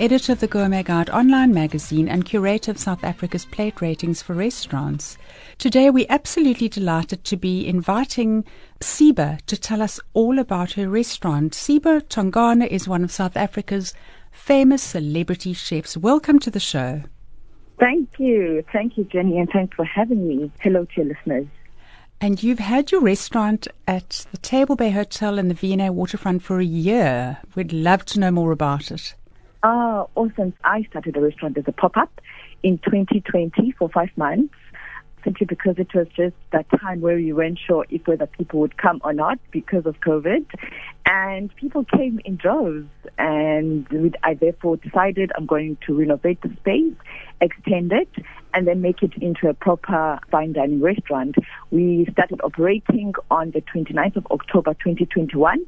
editor of the Gourmet Guide online magazine and curator of South Africa's plate ratings for restaurants. Today, we're absolutely delighted to be inviting Siba to tell us all about her restaurant. Siba Mtongana is one of South Africa's famous celebrity chefs. Welcome to the show. Thank you. Thank you, Jenny, and thanks for having me. Hello to your listeners. And you've had your restaurant at the Table Bay Hotel in the V&A waterfront for a year. We'd love to know more about it. Uh, oh, awesome. I started a restaurant as a pop-up in 2020 for five months simply because it was just that time where we weren't sure if whether people would come or not because of COVID. And people came in droves. And I therefore decided I'm going to renovate the space, extend it, and then make it into a proper fine dining restaurant. We started operating on the 29th of October 2021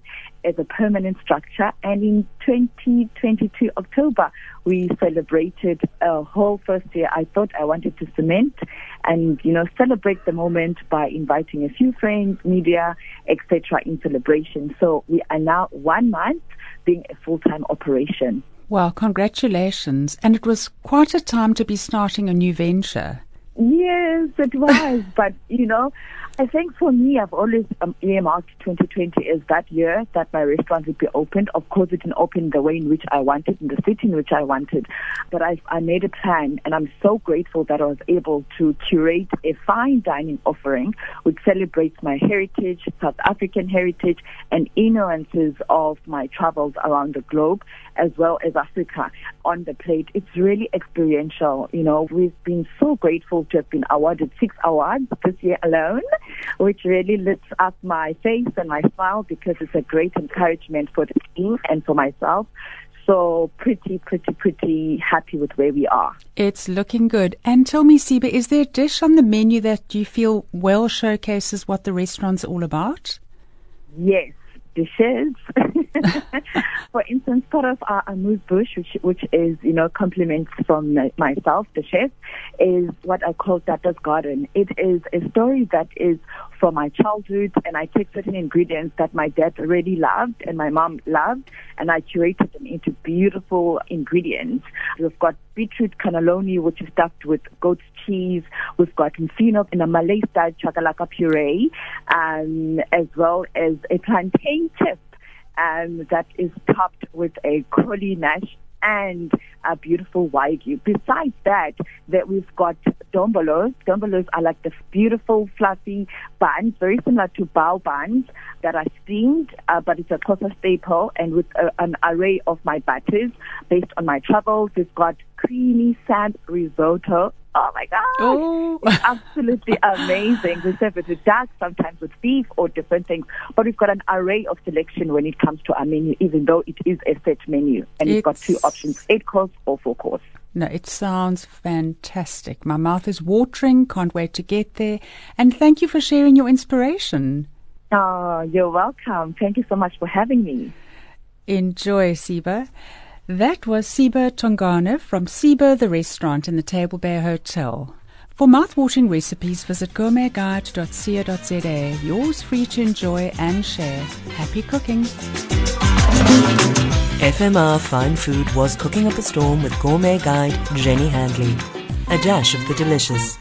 as a permanent structure. And in 2022 October, we celebrated a whole first year. I thought I wanted to cement and, you know, celebrate the moment by inviting a few friends, media, etc. in celebration. So we are now one month being a full-time operation. Well, congratulations. And it was quite a time to be starting a new venture. Yes, it was. but, you know, I think for me, I've always um, earmarked 2020 as that year that my restaurant would be opened. Of course, it didn't open the way in which I wanted, in the city in which I wanted. But I, I made a plan, and I'm so grateful that I was able to curate a fine dining offering which celebrates my heritage, South African heritage, and influences of my travels around the globe, as well as Africa on the plate. It's really experiential. You know, we've been so grateful to have been awarded six awards this year alone which really lifts up my face and my smile because it's a great encouragement for the team and for myself. So pretty, pretty, pretty happy with where we are. It's looking good. And tell me, Siba, is there a dish on the menu that you feel well showcases what the restaurant's all about? Yes, dishes. For instance, part of our amuse-bouche, which, which is, you know, compliments from myself, the chef, is what I call Tata's Garden. It is a story that is from my childhood, and I take certain ingredients that my dad really loved and my mom loved, and I curated them into beautiful ingredients. We've got beetroot cannelloni, which is stuffed with goat's cheese. We've got mfino in a Malay style chakalaka puree, um, as well as a plantain chip um, that is topped with a curly mash and a beautiful wagyu. Besides that, that we've got dombolos. Dombolos are like the beautiful fluffy buns, very similar to bao buns that are steamed, uh, but it's a Xhosa staple and with a, an array of my butters based on my travels. We've got creamy samp risotto. Oh my God. Oh. It's absolutely amazing. We serve it with duck, sometimes with beef or different things. But we've got an array of selection when it comes to our menu, even though it is a set menu. And it's, we've got two options, eight course or four course. No, it sounds fantastic. My mouth is watering. Can't wait to get there. And thank you for sharing your inspiration. Oh, you're welcome. Thank you so much for having me. Enjoy, Siba. That was Siba Mtongana from Siba the restaurant in the Table Bay Hotel. For mouthwatering recipes, visit gourmetguide.co.za. Yours free to enjoy and share. Happy cooking! FMR Fine Food was cooking up a storm with gourmet guide Jenny Handley. A dash of the delicious.